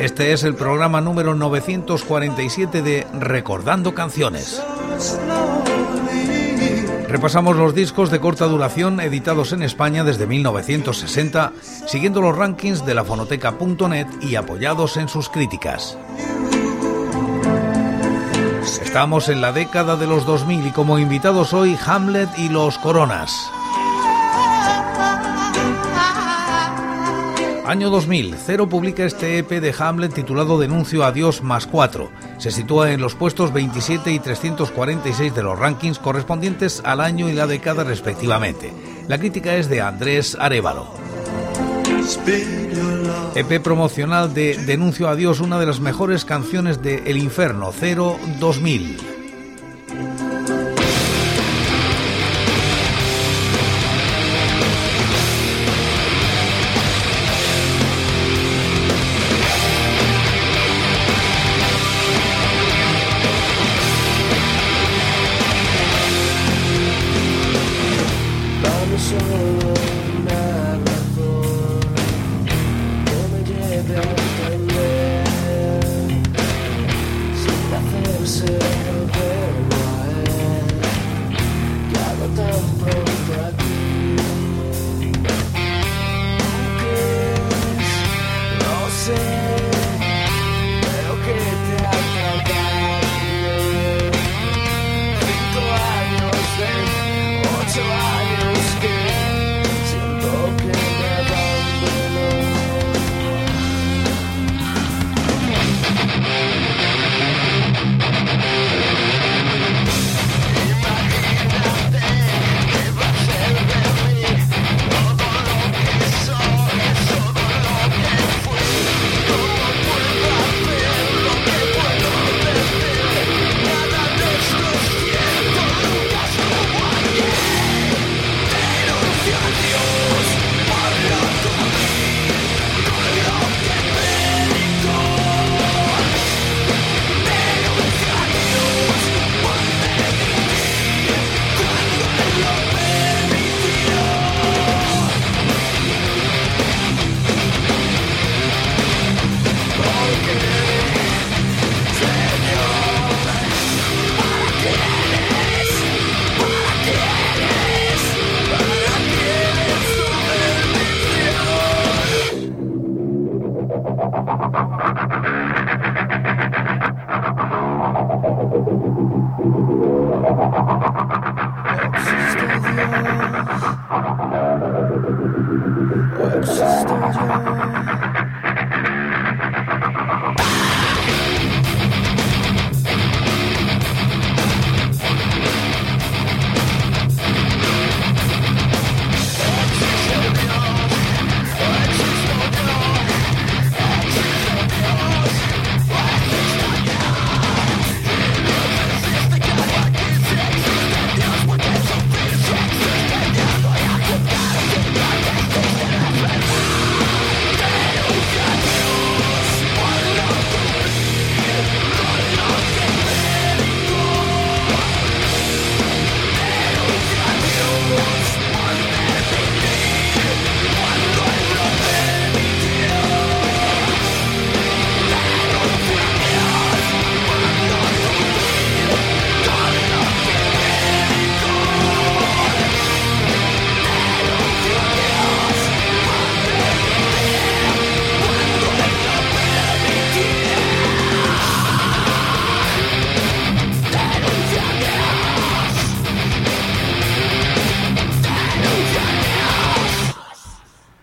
Este es el programa número 947 de Recordando Canciones. Repasamos los discos de corta duración editados en España desde 1960, siguiendo los rankings de la fonoteca.net y apoyados en sus críticas. Estamos en la década de los 2000 y como invitados hoy Hamlet y los Coronas. Año 2000, Cero publica este EP de Hamlet titulado Denuncio a Dios más 4. Se sitúa en los puestos 27 y 346 de los rankings correspondientes al año y la década respectivamente. La crítica es de Andrés Arevalo. EP promocional de Denuncio a Dios, una de las mejores canciones de El Inferno, Cero 2000.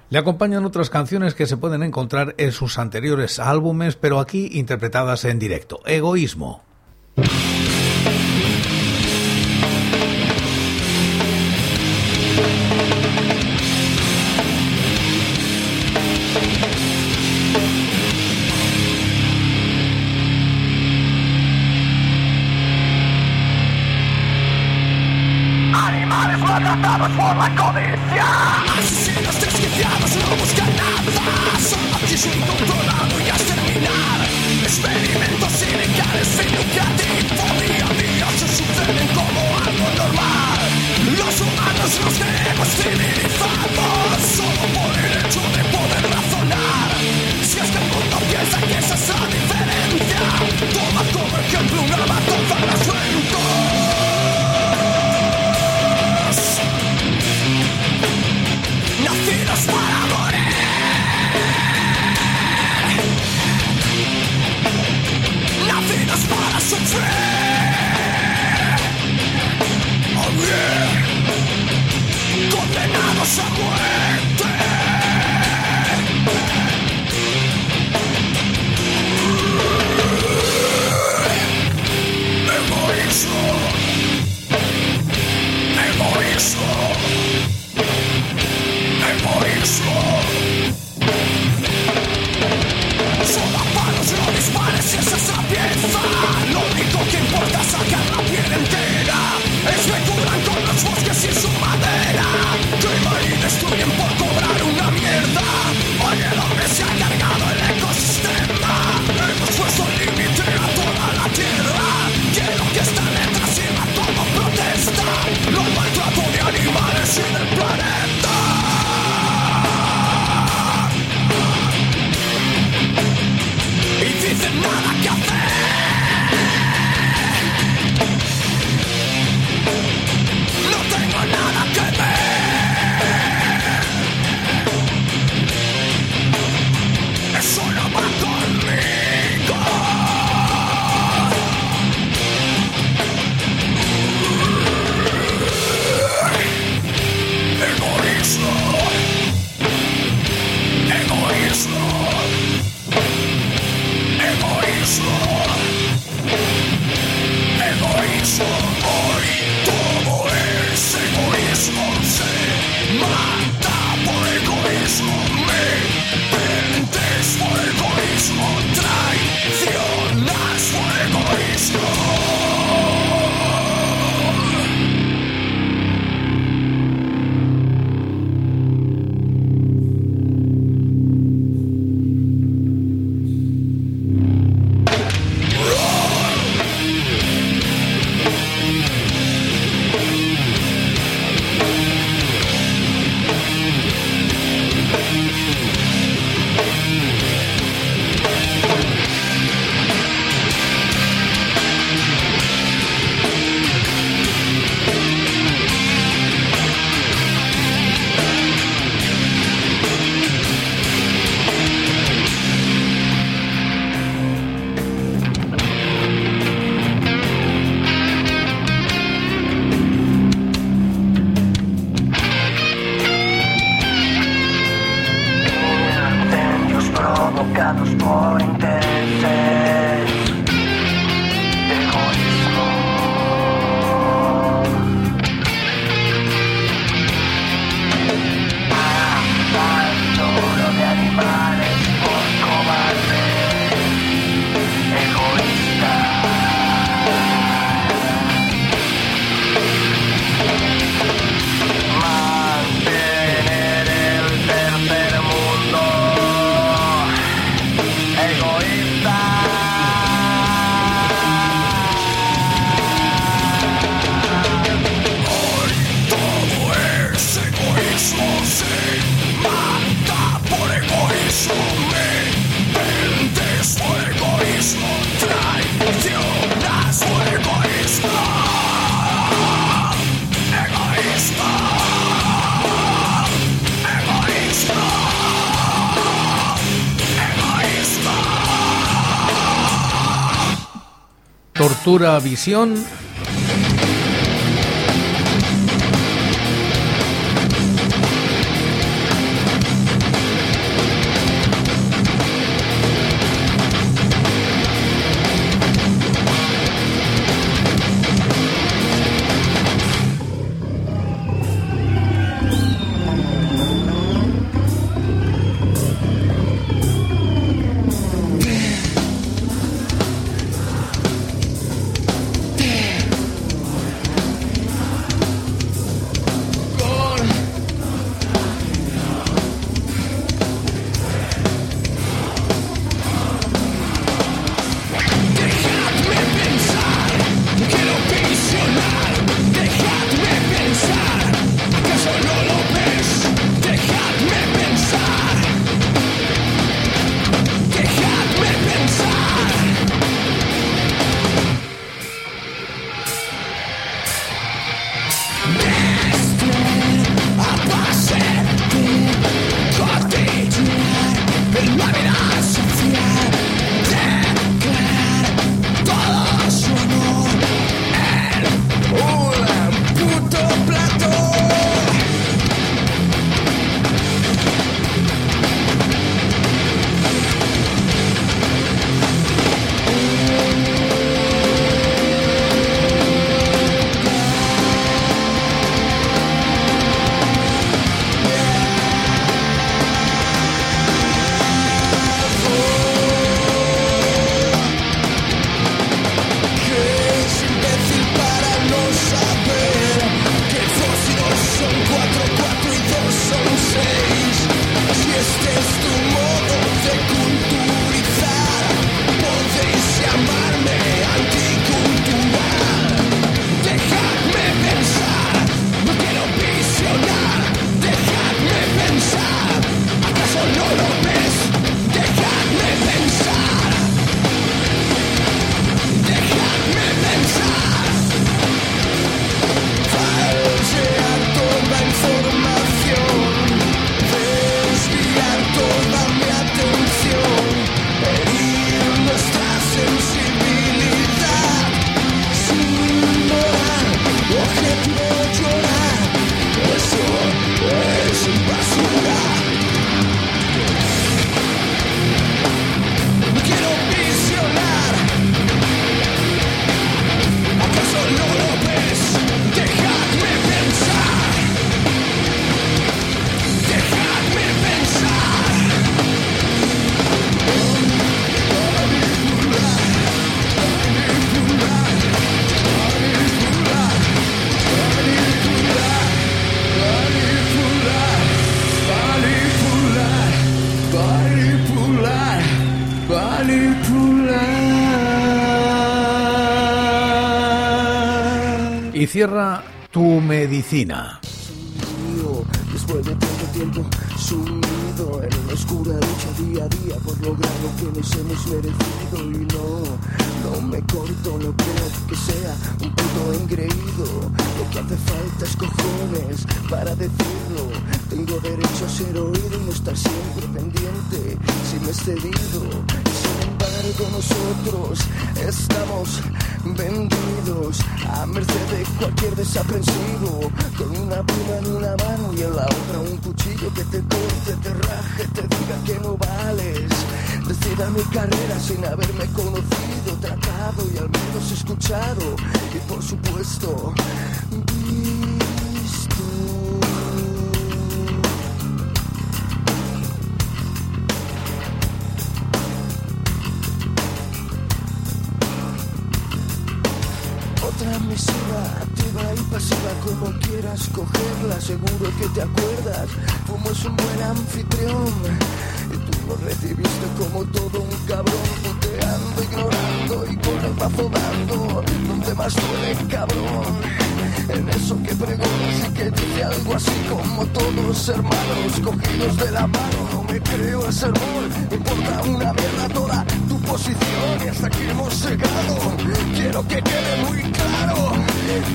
Le acompañan otras canciones que se pueden encontrar en sus anteriores álbumes, pero aquí interpretadas en directo. Egoísmo. Provocados por intereses. Tortura Visión. Y cierra tu medicina. Después de tanto tiempo sumido en una oscura lucha día a día por lograr lo que nos hemos merecido y no, no me corto, no creo que sea un puto engreído. Lo que hace falta es cojones para decirlo. Tengo derecho a ser oído y no estar siempre pendiente si me he cedido. Embargo nosotros. Estamos vendidos a merced de cualquier desaprensivo, con una pluma en una mano y en la otra un cuchillo que te corte, te raje, te diga que no vales. Decida mi carrera sin haberme conocido, tratado y al menos escuchado. Y por supuesto activa y pasiva, como quieras cogerla, seguro que te acuerdas. Como es un buen anfitrión, y tú lo recibiste como todo un cabrón, puteando, ignorando y con el bazo dando. Donde más duele, cabrón. En eso que pregonas y que dice algo así como todos hermanos cogidos de la mano. No me creo el sermón, importa una mierda toda posición y hasta aquí hemos llegado. Quiero que quede muy claro,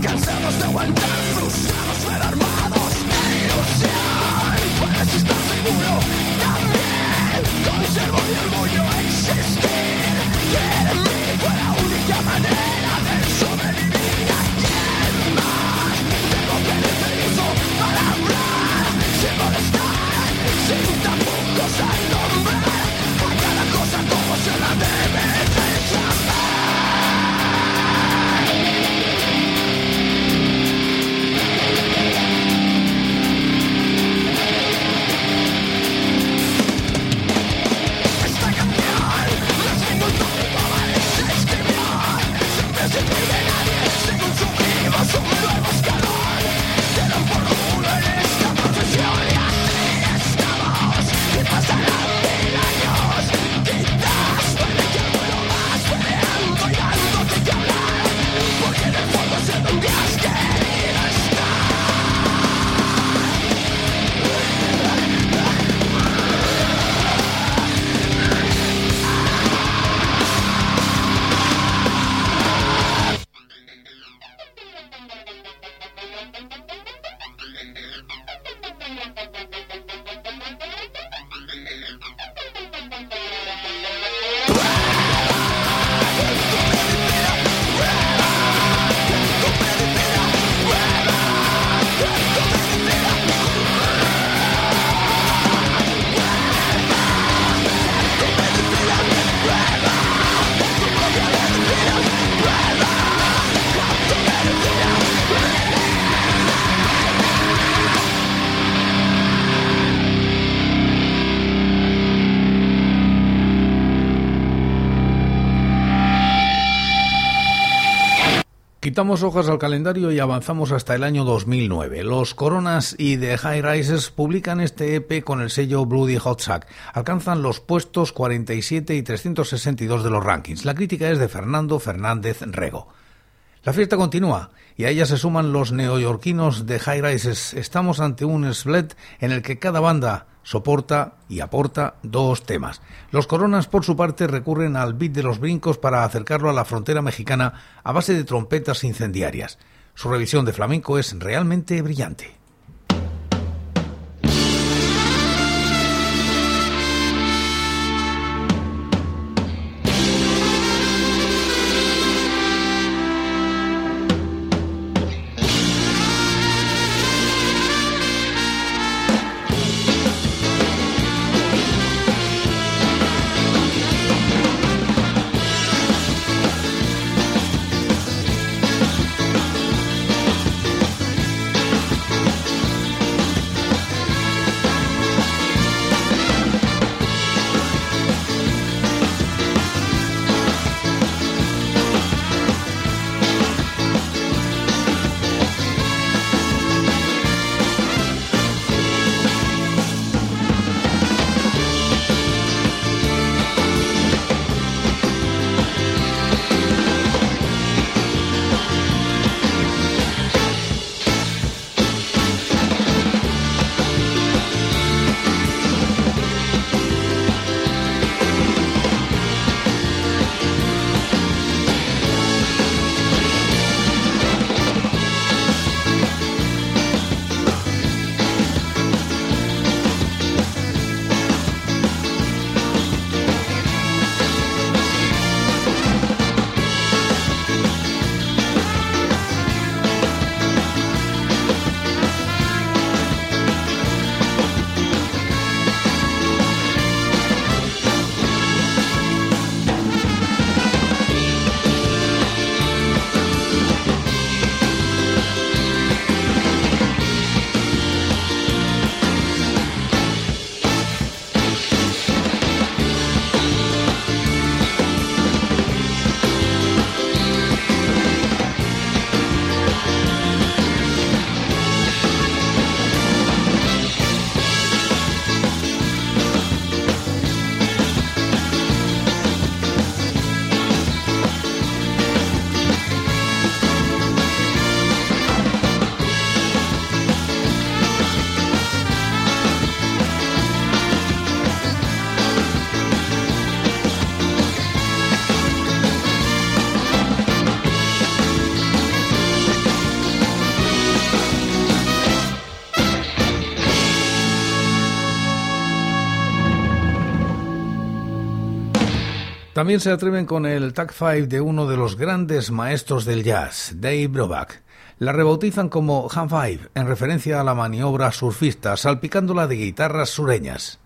cansados de aguantar, frustrados pero armados ilusión. Puedes estar seguro, también conservo mi orgullo a existir. Que en mí la única manera de sobrevivir. Quitamos hojas al calendario y avanzamos hasta el año 2009. Los Coronas y The High Rises publican este EP con el sello Bloody Hot Sack. Alcanzan los puestos 47 y 362 de los rankings. La crítica es de Fernando Fernández Rego. La fiesta continúa y a ella se suman los neoyorquinos de High Rises. Estamos ante un split en el que cada banda soporta y aporta dos temas. Los Coronas, por su parte, recurren al beat de los brincos para acercarlo a la frontera mexicana a base de trompetas incendiarias. Su revisión de flamenco es realmente brillante. También se atreven con el Tag 5 de uno de los grandes maestros del jazz, Dave Brubeck. La rebautizan como Han Five, en referencia a la maniobra surfista, salpicándola de guitarras sureñas.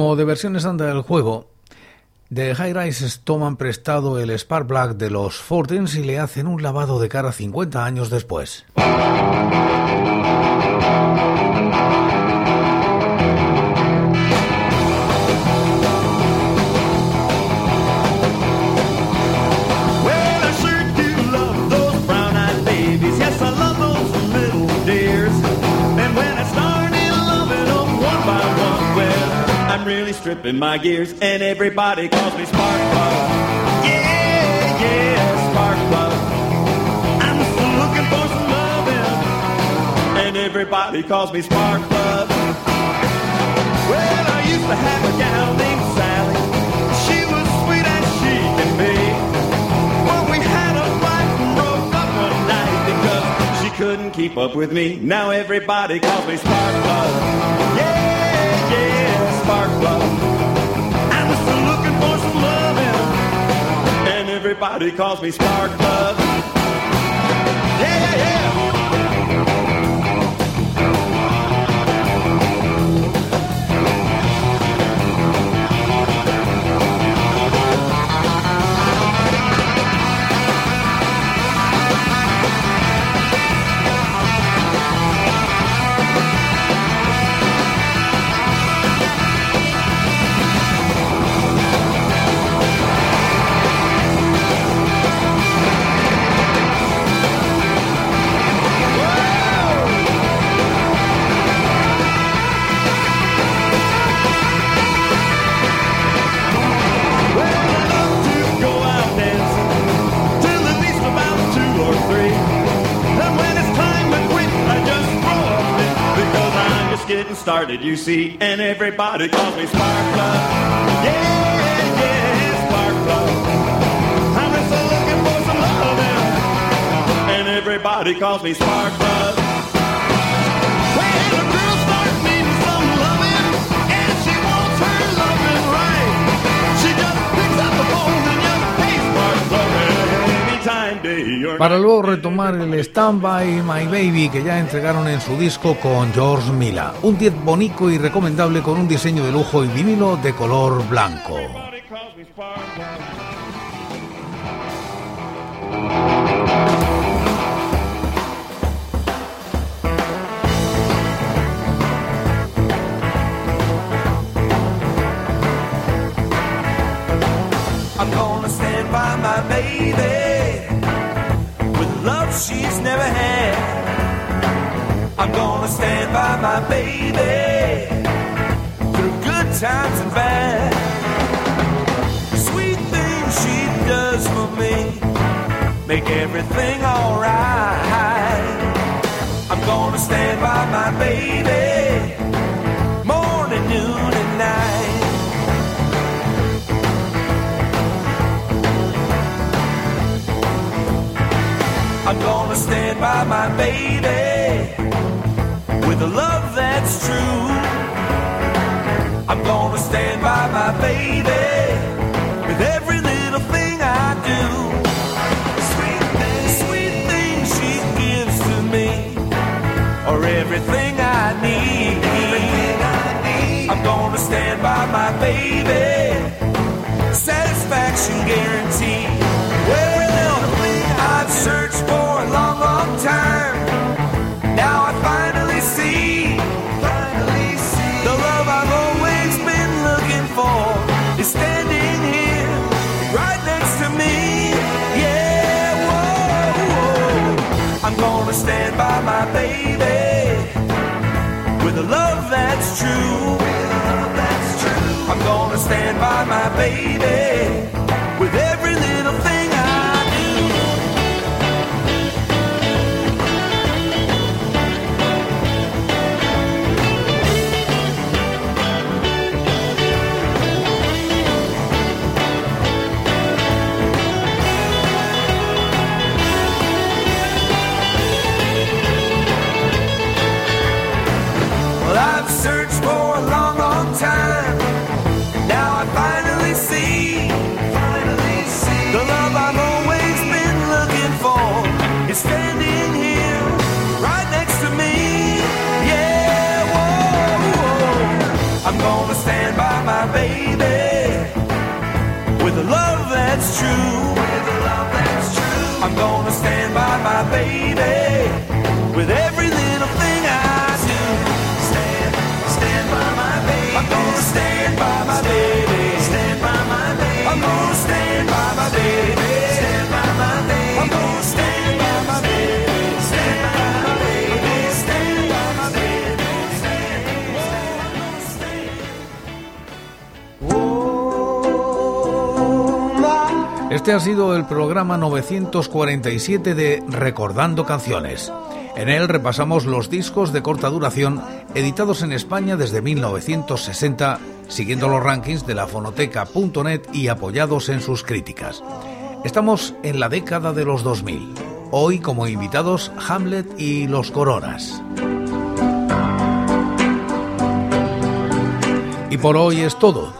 Como de versión estándar del juego, de High Rises toman prestado el Spark Black de los Fortins y le hacen un lavado de cara 50 años después. I'm really stripping my gears, and everybody calls me Spark Plug. Yeah, yeah, Spark Plug. I'm still looking for some loving, and everybody calls me Spark Plug. Well, I used to have a gal named Sally. She was sweet as she can be. Well, we had a fight and broke up one night because she couldn't keep up with me. Now everybody calls me Spark Plug. Yeah, yeah, Spark Plug. I'm still looking for some loving, and everybody calls me Spark Plug. See. And everybody calls me Spark Plug. Yeah, yeah, Spark Plug. I'm just looking for some loving, and everybody calls me Spark Para luego retomar el Stand By My Baby que ya entregaron en su disco con George Mila. Un 10 bonito y recomendable con un diseño de lujo y vinilo de color blanco. Love she's never had. I'm gonna stand by my baby through good times and bad. Sweet things she does for me make everything alright. I'm gonna stand by my baby satisfaction guarantee. Well, the thing I've searched for a long, long time. Now I finally see, finally see the love I've always been looking for is standing here, right next to me. Yeah, whoa, whoa. I'm gonna stand by my baby with a love that's true. I'm gonna stand by my baby you. Este ha sido el programa 947 de Recordando Canciones. En él repasamos los discos de corta duración editados en España desde 1960, siguiendo los rankings de la fonoteca.net y apoyados en sus críticas. Estamos en la década de los 2000. Hoy como invitados Hamlet y Los Coronas. Y por hoy es todo.